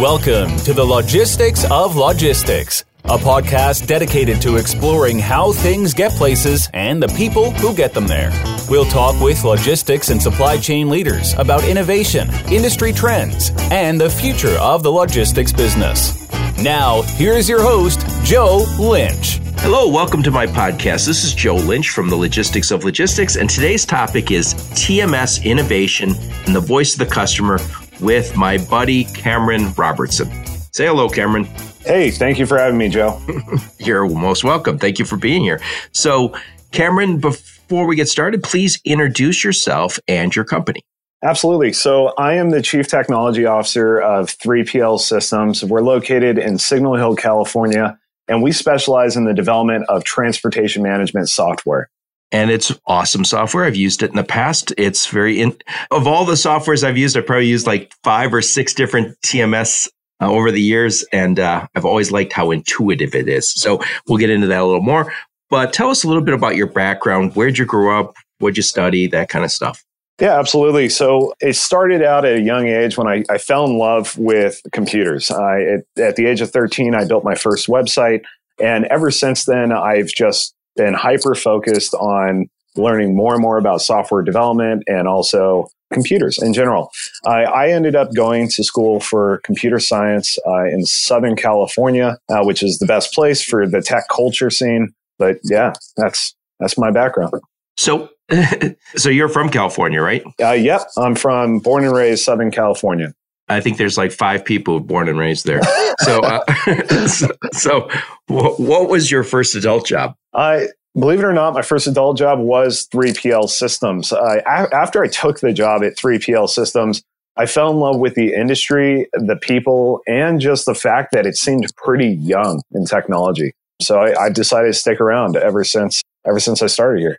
Welcome to the Logistics of Logistics, a podcast dedicated to exploring how things get places and the people who get them there. We'll talk with logistics and supply chain leaders about innovation, industry trends, and the future of the logistics business. Now, here's your host, Joe Lynch. Hello, welcome to my podcast. This is Joe Lynch from the Logistics of Logistics, and today's topic is TMS innovation and the voice of the customer with my buddy Cameron Robertson. Say hello, Cameron. Hey, thank you for having me, Joe. You're most welcome. Thank you for being here. So, Cameron, before we get started, please introduce yourself and your company. Absolutely. So, I am the Chief Technology Officer of 3PL Systems. We're located in Signal Hill, California, and we specialize in the development of transportation management software and it's awesome software. I've used it in the past. It's very in, of all the softwares I've used, I've probably used like five or six different TMS uh, over the years, and uh, I've always liked how intuitive it is. So we'll get into that a little more. But tell us a little bit about your background. Where'd you grow up? What'd you study? That kind of stuff. Yeah, absolutely. So it started out at a young age when I, I fell in love with computers. I, at, at the age of 13, I built my first website. And ever since then, I've just been hyper focused on learning more and more about software development and also computers in general. I, I ended up going to school for computer science uh, in Southern California, uh, which is the best place for the tech culture scene. But yeah, that's that's my background. So, so you're from California, right? Uh, yep, I'm from born and raised Southern California. I think there's like five people born and raised there. so, uh, so, so, what was your first adult job? I believe it or not, my first adult job was 3PL Systems. After I took the job at 3PL Systems, I fell in love with the industry, the people, and just the fact that it seemed pretty young in technology. So I, I decided to stick around ever since ever since I started here.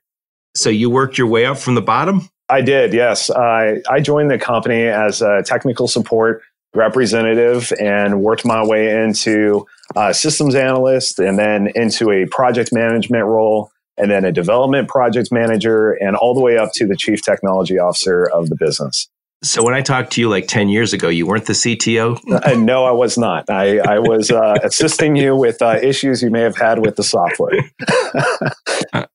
So you worked your way up from the bottom. I did, yes. I, I joined the company as a technical support representative and worked my way into a systems analyst and then into a project management role and then a development project manager and all the way up to the chief technology officer of the business. So when I talked to you like 10 years ago, you weren't the CTO? Uh, no, I was not. I, I was uh, assisting you with uh, issues you may have had with the software.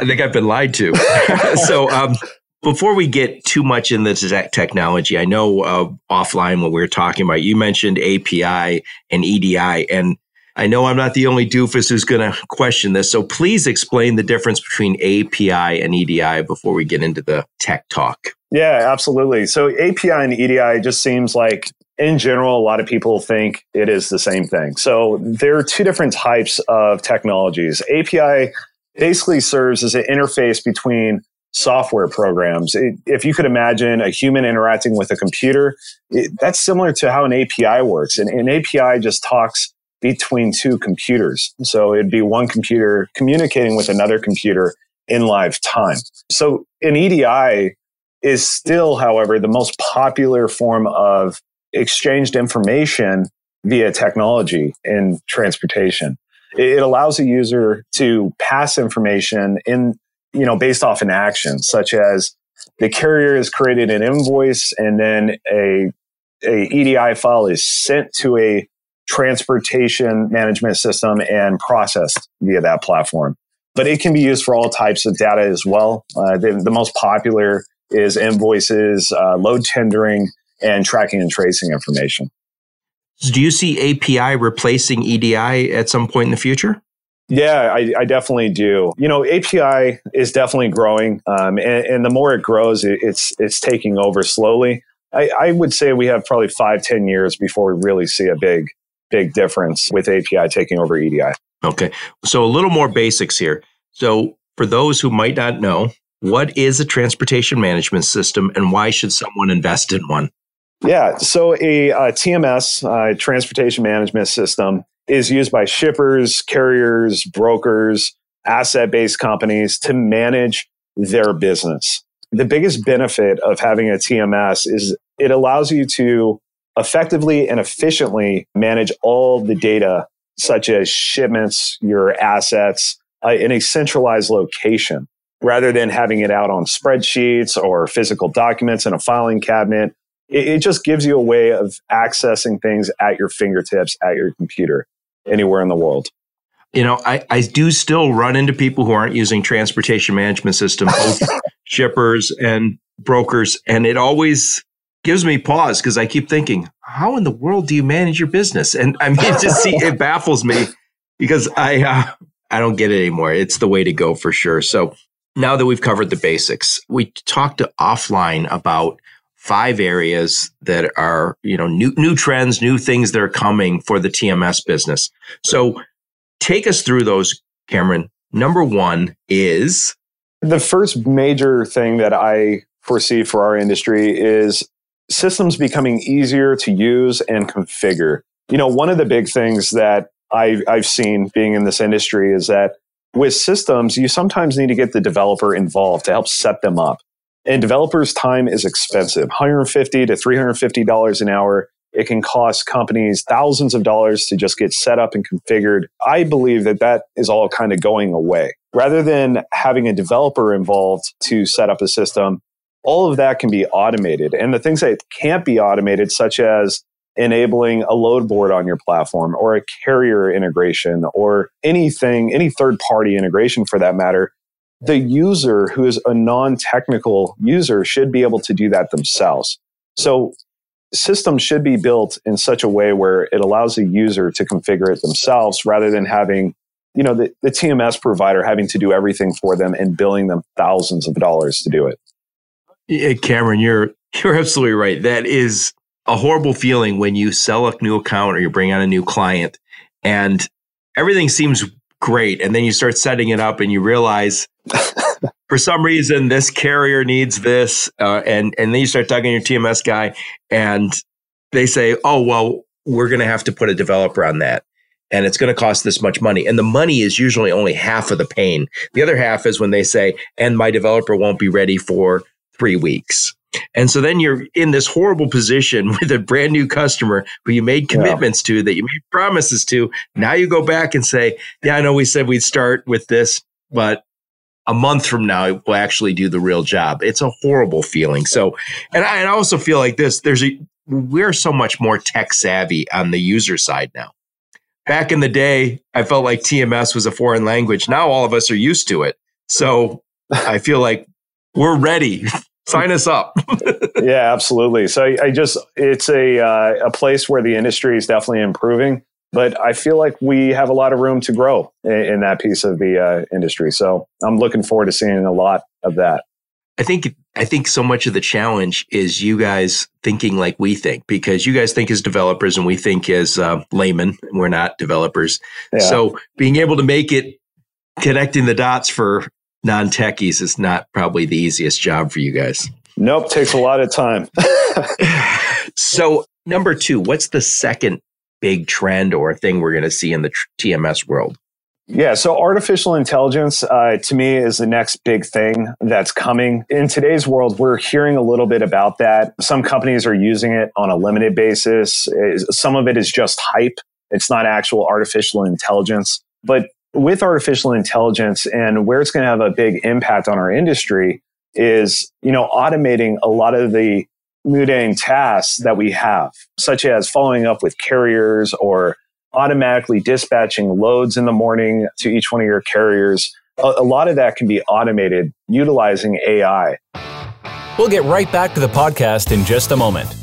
I think I've been lied to. so, um, before we get too much into this technology, I know uh, offline when we were talking about, you mentioned API and EDI, and I know I'm not the only doofus who's going to question this. So please explain the difference between API and EDI before we get into the tech talk. Yeah, absolutely. So API and EDI just seems like in general, a lot of people think it is the same thing. So there are two different types of technologies. API basically serves as an interface between software programs. It, if you could imagine a human interacting with a computer, it, that's similar to how an API works. And an API just talks between two computers. So it'd be one computer communicating with another computer in live time. So an EDI is still, however, the most popular form of exchanged information via technology in transportation. It allows a user to pass information in you know, based off an action, such as the carrier has created an invoice and then a, a EDI file is sent to a transportation management system and processed via that platform. But it can be used for all types of data as well. Uh, the, the, most popular is invoices, uh, load tendering, and tracking and tracing information. Do you see API replacing EDI at some point in the future? Yeah, I, I, definitely do. You know, API is definitely growing, um, and, and, the more it grows, it, it's it's taking over slowly. I, I, would say we have probably five, ten years before we really see a big, big difference with API taking over EDI. Okay, so a little more basics here. So for those who might not know, what is a transportation management system, and why should someone invest in one? Yeah, so a, a TMS, uh, transportation management system, is used by shippers, carriers, brokers, asset based companies to manage their business. The biggest benefit of having a TMS is it allows you to effectively and efficiently manage all the data, such as shipments, your assets, uh, in a centralized location rather than having it out on spreadsheets or physical documents in a filing cabinet it, it just gives you a way of accessing things at your fingertips at your computer anywhere in the world you know, I, I do still run into people who aren't using transportation management system, both shippers and brokers. And it always gives me pause because I keep thinking, how in the world do you manage your business? And I mean, it just see, it baffles me because I, uh, I don't get it anymore. It's the way to go for sure. So now that we've covered the basics, we talked offline about five areas that are, you know, new, new trends, new things that are coming for the TMS business. So Take us through those, Cameron. Number one is the first major thing that I foresee for our industry is systems becoming easier to use and configure. You know, one of the big things that I, I've seen being in this industry is that with systems, you sometimes need to get the developer involved to help set them up. And developers' time is expensive, 150 to $350 an hour it can cost companies thousands of dollars to just get set up and configured. I believe that that is all kind of going away. Rather than having a developer involved to set up a system, all of that can be automated. And the things that can't be automated, such as enabling a load board on your platform or a carrier integration or anything, any third party integration for that matter, the user who is a non technical user should be able to do that themselves. So systems should be built in such a way where it allows the user to configure it themselves rather than having you know the, the tms provider having to do everything for them and billing them thousands of dollars to do it yeah, cameron you're you're absolutely right that is a horrible feeling when you sell a new account or you bring on a new client and everything seems great. And then you start setting it up and you realize for some reason this carrier needs this uh, and and then you start talking to your tms guy and they say oh well we're going to have to put a developer on that and it's going to cost this much money. And the money is usually only half of the pain. The other half is when they say and my developer won't be ready for three weeks and so then you're in this horrible position with a brand new customer who you made commitments yeah. to, that you made promises to. Now you go back and say, Yeah, I know we said we'd start with this, but a month from now it will actually do the real job. It's a horrible feeling. So, and I, and I also feel like this, there's a, we're so much more tech savvy on the user side now. Back in the day, I felt like TMS was a foreign language. Now all of us are used to it. So I feel like we're ready. Sign us up. yeah, absolutely. So I, I just, it's a, uh, a place where the industry is definitely improving but I feel like we have a lot of room to grow in, in that piece of the uh, industry. So I'm looking forward to seeing a lot of that. I think I think so much of the challenge is you guys thinking like we think because you guys think as developers and we think as uh, laymen. We're not developers, yeah. so being able to make it connecting the dots for non techies is not probably the easiest job for you guys. Nope, takes a lot of time. so number two, what's the second big trend or thing we're going to see in the TMS world? Yeah, so artificial intelligence uh, to me is the next big thing that's coming. In today's world, we're hearing a little bit about that. Some companies are using it on a limited basis. Some of it is just hype. It's not actual artificial intelligence. But with artificial intelligence and where it's going to have a big impact on our industry is, you know, automating a lot of the mundane tasks that we have, such as following up with carriers or automatically dispatching loads in the morning to each one of your carriers. A, a lot of that can be automated utilizing AI. We'll get right back to the podcast in just a moment.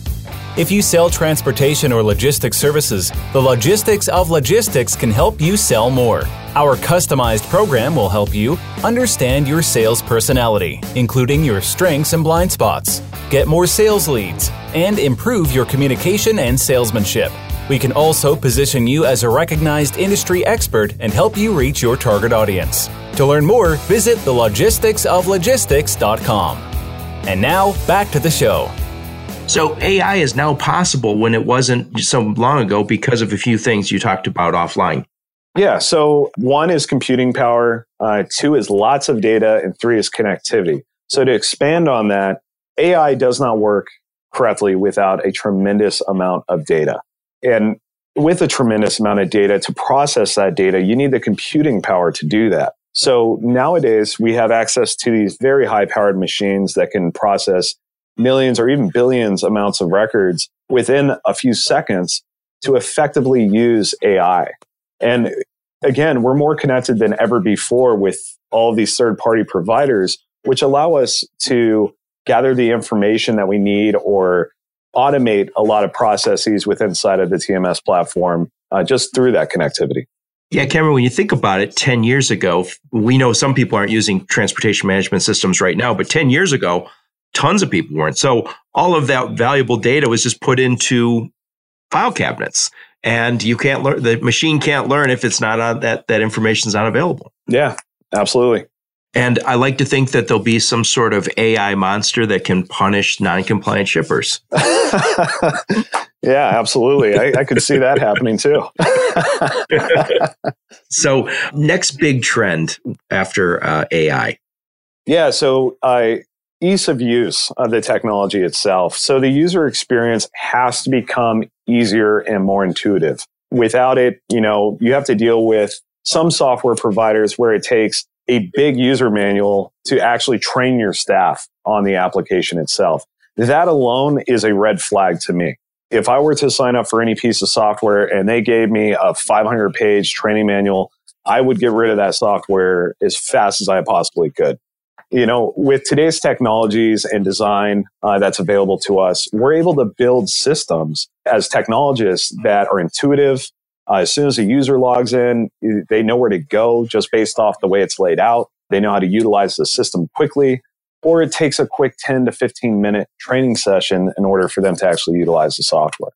If you sell transportation or logistics services, the Logistics of Logistics can help you sell more. Our customized program will help you understand your sales personality, including your strengths and blind spots, get more sales leads, and improve your communication and salesmanship. We can also position you as a recognized industry expert and help you reach your target audience. To learn more, visit thelogisticsoflogistics.com. And now, back to the show. So AI is now possible when it wasn't so long ago because of a few things you talked about offline. Yeah. So one is computing power, uh, two is lots of data, and three is connectivity. So to expand on that, AI does not work correctly without a tremendous amount of data. And with a tremendous amount of data to process that data, you need the computing power to do that. So nowadays we have access to these very high powered machines that can process millions or even billions amounts of records within a few seconds to effectively use AI. And again, we're more connected than ever before with all these third party providers, which allow us to gather the information that we need or automate a lot of processes within inside of the TMS platform uh, just through that connectivity. Yeah, Cameron, when you think about it, 10 years ago, we know some people aren't using transportation management systems right now, but 10 years ago, tons of people weren't. So all of that valuable data was just put into file cabinets. And you can't learn, the machine can't learn if it's not on that, that information is not available. Yeah, absolutely. And I like to think that there'll be some sort of AI monster that can punish non-compliant shippers. yeah, absolutely. I, I could see that happening too. so, next big trend after uh, AI. Yeah, so uh, ease of use of the technology itself. So the user experience has to become easier and more intuitive. Without it, you know, you have to deal with some software providers where it takes a big user manual to actually train your staff on the application itself. That alone is a red flag to me. If I were to sign up for any piece of software and they gave me a 500 page training manual, I would get rid of that software as fast as I possibly could. You know, with today's technologies and design uh, that's available to us, we're able to build systems as technologists that are intuitive, uh, as soon as a user logs in, they know where to go just based off the way it's laid out. They know how to utilize the system quickly, or it takes a quick 10 to 15 minute training session in order for them to actually utilize the software.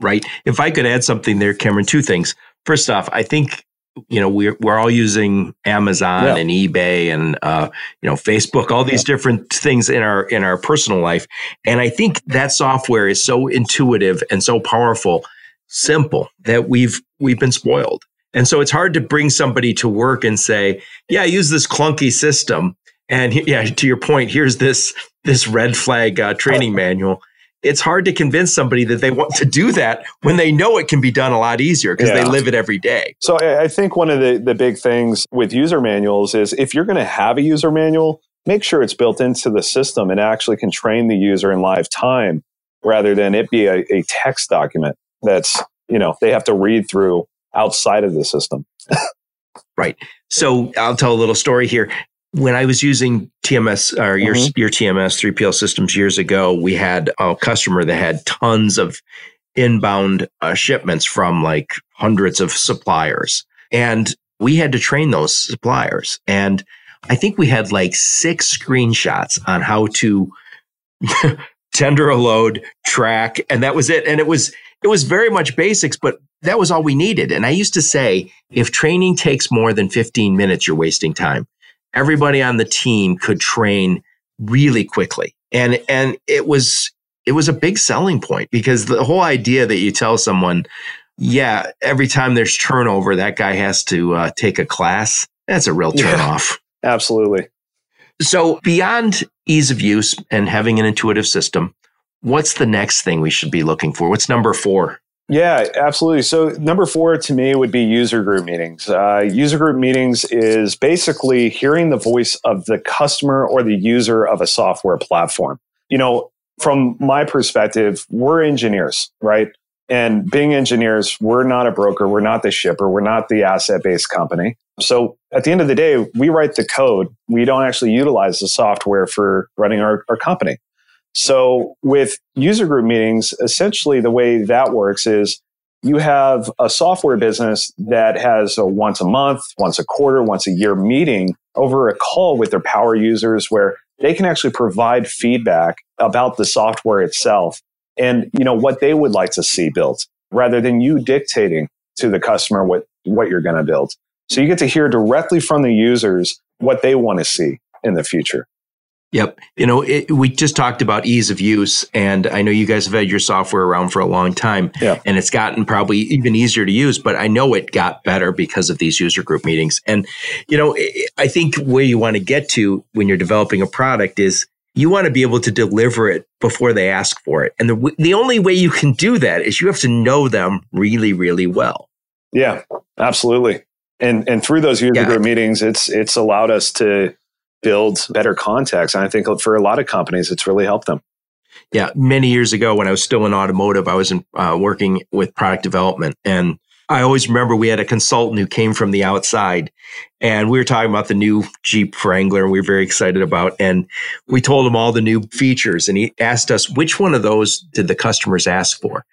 Right. If I could add something there, Cameron, two things. First off, I think you know we're we're all using Amazon yeah. and eBay and uh, you know Facebook, all these yeah. different things in our in our personal life, and I think that software is so intuitive and so powerful simple that we've we've been spoiled. And so it's hard to bring somebody to work and say, "Yeah, use this clunky system." And yeah, to your point, here's this this red flag uh, training manual. It's hard to convince somebody that they want to do that when they know it can be done a lot easier because yeah. they live it every day. So I think one of the, the big things with user manuals is if you're going to have a user manual, make sure it's built into the system and actually can train the user in live time rather than it be a, a text document that's you know they have to read through outside of the system. right. So I'll tell a little story here. When I was using TMS or your mm-hmm. your TMS 3PL systems years ago, we had a customer that had tons of inbound uh, shipments from like hundreds of suppliers, and we had to train those suppliers. And I think we had like six screenshots on how to tender a load, track, and that was it. And it was it was very much basics, but that was all we needed. And I used to say, if training takes more than 15 minutes, you're wasting time. Everybody on the team could train really quickly. And, and it was, it was a big selling point because the whole idea that you tell someone, yeah, every time there's turnover, that guy has to uh, take a class. That's a real turnoff. Yeah, absolutely. So beyond ease of use and having an intuitive system, What's the next thing we should be looking for? What's number four? Yeah, absolutely. So, number four to me would be user group meetings. Uh, user group meetings is basically hearing the voice of the customer or the user of a software platform. You know, from my perspective, we're engineers, right? And being engineers, we're not a broker, we're not the shipper, we're not the asset based company. So, at the end of the day, we write the code. We don't actually utilize the software for running our, our company. So with user group meetings, essentially the way that works is you have a software business that has a once a month, once a quarter, once a year meeting over a call with their power users where they can actually provide feedback about the software itself and you know what they would like to see built rather than you dictating to the customer what what you're going to build. So you get to hear directly from the users what they want to see in the future. Yep. You know, it, we just talked about ease of use, and I know you guys have had your software around for a long time, yeah. and it's gotten probably even easier to use, but I know it got better because of these user group meetings. And, you know, I think where you want to get to when you're developing a product is you want to be able to deliver it before they ask for it. And the, the only way you can do that is you have to know them really, really well. Yeah, absolutely. And, and through those user yeah. group meetings, it's, it's allowed us to, build better context. And I think for a lot of companies, it's really helped them. Yeah, many years ago when I was still in automotive, I was in, uh, working with product development, and I always remember we had a consultant who came from the outside, and we were talking about the new Jeep Wrangler, and we were very excited about. And we told him all the new features, and he asked us which one of those did the customers ask for.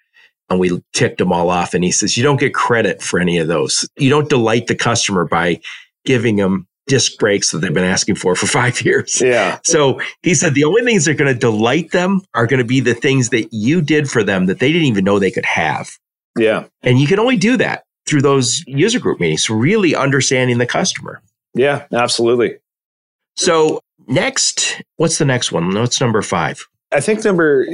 And we ticked them all off. And he says, You don't get credit for any of those. You don't delight the customer by giving them disc brakes that they've been asking for for five years. Yeah. So he said the only things that are going to delight them are going to be the things that you did for them that they didn't even know they could have. Yeah. And you can only do that through those user group meetings, really understanding the customer. Yeah, absolutely. So next, what's the next one? What's number five? I think number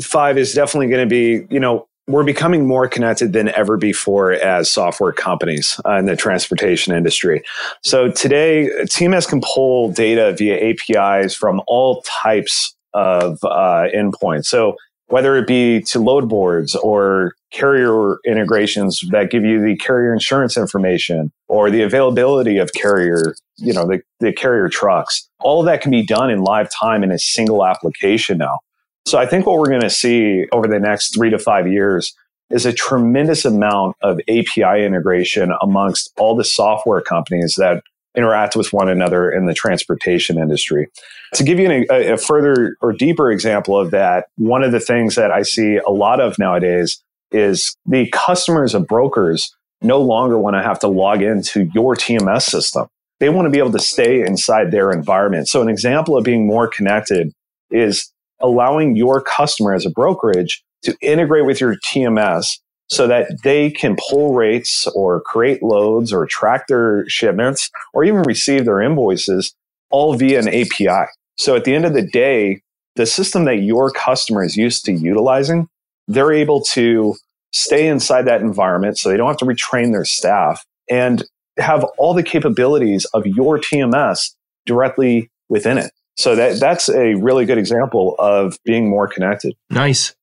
five is definitely going to be, you know, we're becoming more connected than ever before as software companies uh, in the transportation industry. So today, TMS can pull data via APIs from all types of uh, endpoints. So whether it be to load boards or carrier integrations that give you the carrier insurance information or the availability of carrier, you know, the, the carrier trucks, all that can be done in live time in a single application now. So I think what we're going to see over the next three to five years is a tremendous amount of API integration amongst all the software companies that interact with one another in the transportation industry. To give you an, a, a further or deeper example of that, one of the things that I see a lot of nowadays is the customers of brokers no longer want to have to log into your TMS system. They want to be able to stay inside their environment. So an example of being more connected is allowing your customer as a brokerage to integrate with your TMS so that they can pull rates or create loads or track their shipments or even receive their invoices all via an API. So at the end of the day, the system that your customer is used to utilizing, they're able to stay inside that environment so they don't have to retrain their staff and have all the capabilities of your TMS directly within it. So that that's a really good example of being more connected. Nice.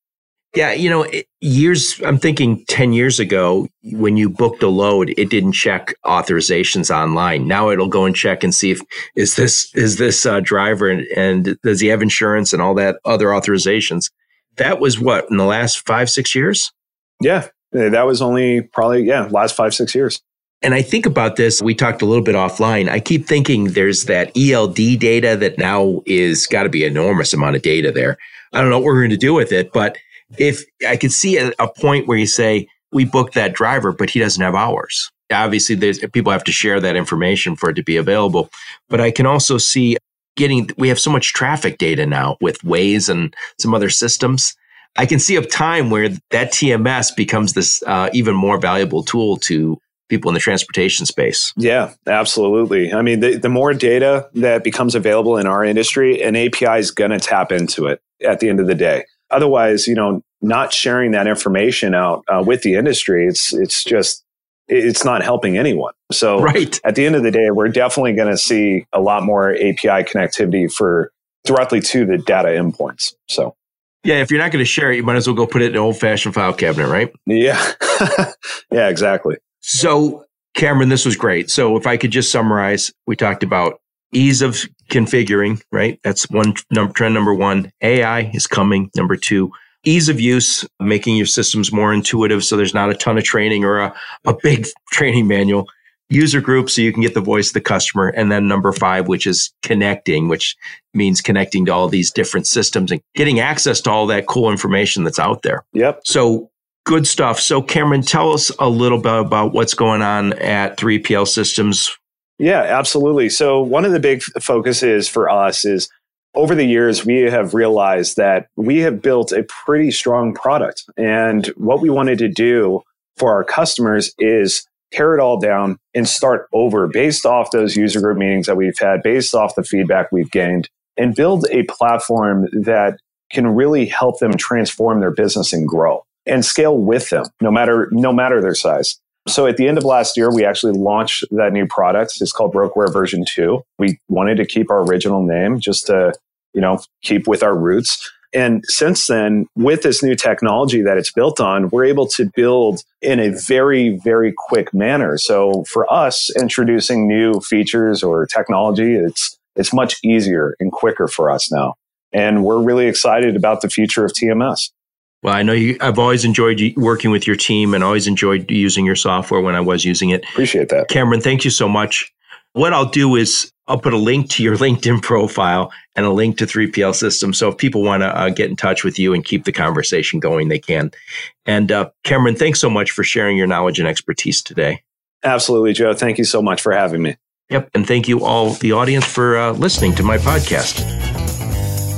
Yeah, you know, years, I'm thinking 10 years ago, when you booked a load, it didn't check authorizations online. Now it'll go and check and see if, is this, is this uh, driver and, and does he have insurance and all that other authorizations? That was what, in the last five, six years? Yeah, that was only probably, yeah, last five, six years. And I think about this, we talked a little bit offline. I keep thinking there's that ELD data that now is got to be an enormous amount of data there. I don't know what we're going to do with it, but if I could see a, a point where you say, we booked that driver, but he doesn't have hours. Obviously, there's, people have to share that information for it to be available. But I can also see getting, we have so much traffic data now with Waze and some other systems. I can see a time where that TMS becomes this uh, even more valuable tool to people in the transportation space. Yeah, absolutely. I mean, the, the more data that becomes available in our industry, an API is going to tap into it at the end of the day otherwise, you know, not sharing that information out uh, with the industry, it's it's just it's not helping anyone. So right. at the end of the day, we're definitely going to see a lot more API connectivity for directly to the data endpoints. So yeah, if you're not going to share it, you might as well go put it in an old fashioned file cabinet, right? Yeah. yeah, exactly. So Cameron, this was great. So if I could just summarize, we talked about ease of configuring, right? That's one trend number one. AI is coming. Number two, ease of use, making your systems more intuitive so there's not a ton of training or a, a big training manual. User groups so you can get the voice of the customer. And then number five, which is connecting, which means connecting to all these different systems and getting access to all that cool information that's out there. Yep. So good stuff. So Cameron, tell us a little bit about what's going on at 3PL Systems yeah, absolutely. So one of the big focuses for us is over the years, we have realized that we have built a pretty strong product. And what we wanted to do for our customers is tear it all down and start over based off those user group meetings that we've had, based off the feedback we've gained, and build a platform that can really help them transform their business and grow and scale with them, no matter, no matter their size. So at the end of last year, we actually launched that new product. It's called BrokerWare version two. We wanted to keep our original name just to, you know, keep with our roots. And since then, with this new technology that it's built on, we're able to build in a very, very quick manner. So for us, introducing new features or technology, it's, it's much easier and quicker for us now. And we're really excited about the future of TMS. Well, I know you, I've always enjoyed working with your team and always enjoyed using your software when I was using it. Appreciate that. Cameron, thank you so much. What I'll do is I'll put a link to your LinkedIn profile and a link to 3PL System. So if people want to uh, get in touch with you and keep the conversation going, they can. And uh, Cameron, thanks so much for sharing your knowledge and expertise today. Absolutely, Joe. Thank you so much for having me. Yep. And thank you all, the audience, for uh, listening to my podcast.